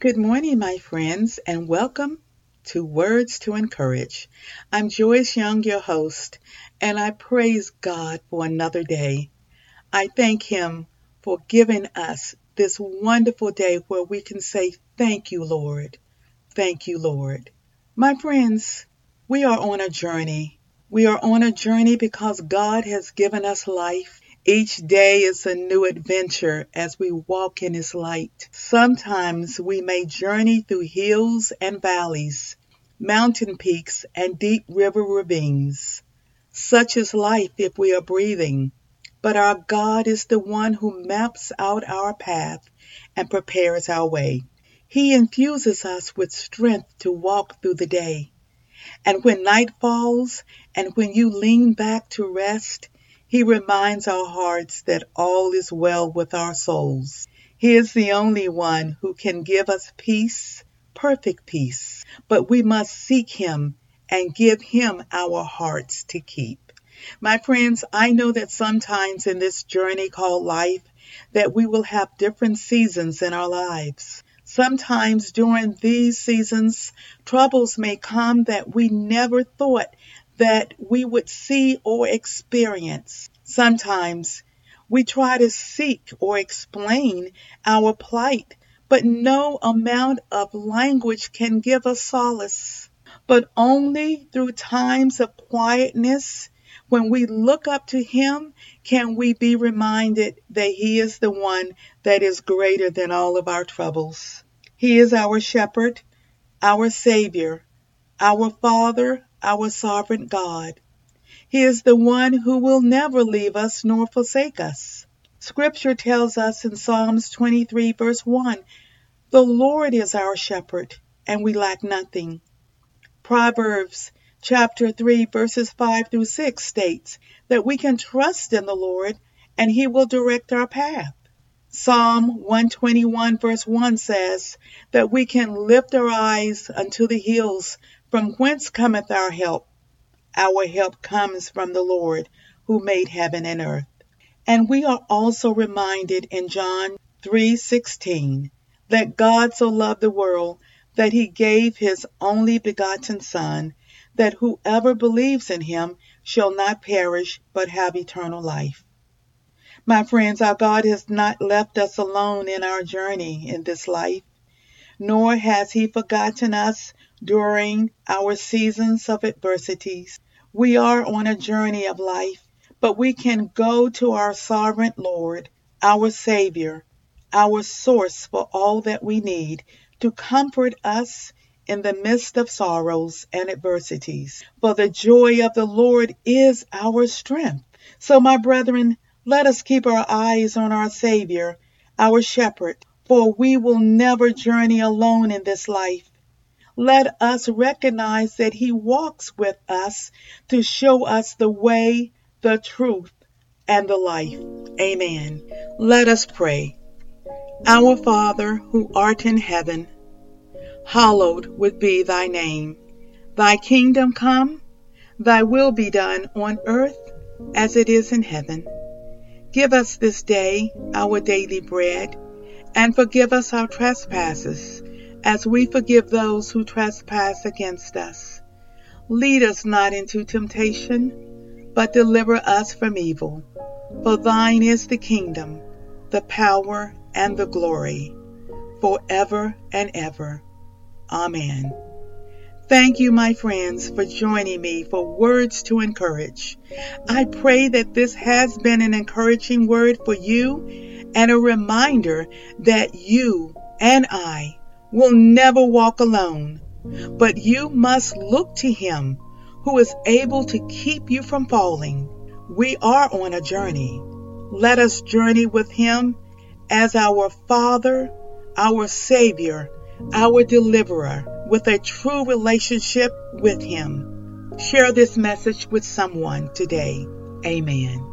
Good morning, my friends, and welcome to Words to Encourage. I'm Joyce Young, your host, and I praise God for another day. I thank Him for giving us this wonderful day where we can say, Thank you, Lord. Thank you, Lord. My friends, we are on a journey. We are on a journey because God has given us life. Each day is a new adventure as we walk in His light. Sometimes we may journey through hills and valleys, mountain peaks and deep river ravines. Such is life if we are breathing. But our God is the one who maps out our path and prepares our way. He infuses us with strength to walk through the day. And when night falls and when you lean back to rest, He reminds our hearts that all is well with our souls. He is the only one who can give us peace, perfect peace. But we must seek Him and give Him our hearts to keep. My friends, I know that sometimes in this journey called life that we will have different seasons in our lives. Sometimes during these seasons, troubles may come that we never thought that we would see or experience. Sometimes we try to seek or explain our plight, but no amount of language can give us solace. But only through times of quietness, when we look up to Him, can we be reminded that He is the one that is greater than all of our troubles. He is our shepherd, our Savior, our Father, our sovereign God. He is the one who will never leave us nor forsake us. Scripture tells us in Psalms 23, verse 1 The Lord is our shepherd, and we lack nothing. Proverbs chapter 3, verses 5 through 6 states that we can trust in the Lord and He will direct our path. Psalm 121, verse 1 says that we can lift our eyes unto the hills from whence cometh our help. Our help comes from the Lord who made heaven and earth. And we are also reminded in John 3:16 that God so loved the world that he gave his only begotten son that whoever believes in him shall not perish but have eternal life. My friends, our God has not left us alone in our journey in this life, nor has he forgotten us during our seasons of adversities. We are on a journey of life, but we can go to our sovereign Lord, our Savior, our source for all that we need to comfort us in the midst of sorrows and adversities. For the joy of the Lord is our strength. So, my brethren, let us keep our eyes on our Savior, our Shepherd, for we will never journey alone in this life. Let us recognize that He walks with us to show us the way, the truth, and the life. Amen. Let us pray. Our Father, who art in heaven, hallowed would be thy name. Thy kingdom come, thy will be done on earth as it is in heaven. Give us this day our daily bread, and forgive us our trespasses, as we forgive those who trespass against us. Lead us not into temptation, but deliver us from evil. For thine is the kingdom, the power, and the glory, forever and ever. Amen. Thank you, my friends, for joining me for Words to Encourage. I pray that this has been an encouraging word for you and a reminder that you and I will never walk alone, but you must look to Him who is able to keep you from falling. We are on a journey. Let us journey with Him as our Father, our Savior, our deliverer, with a true relationship with Him. Share this message with someone today. Amen.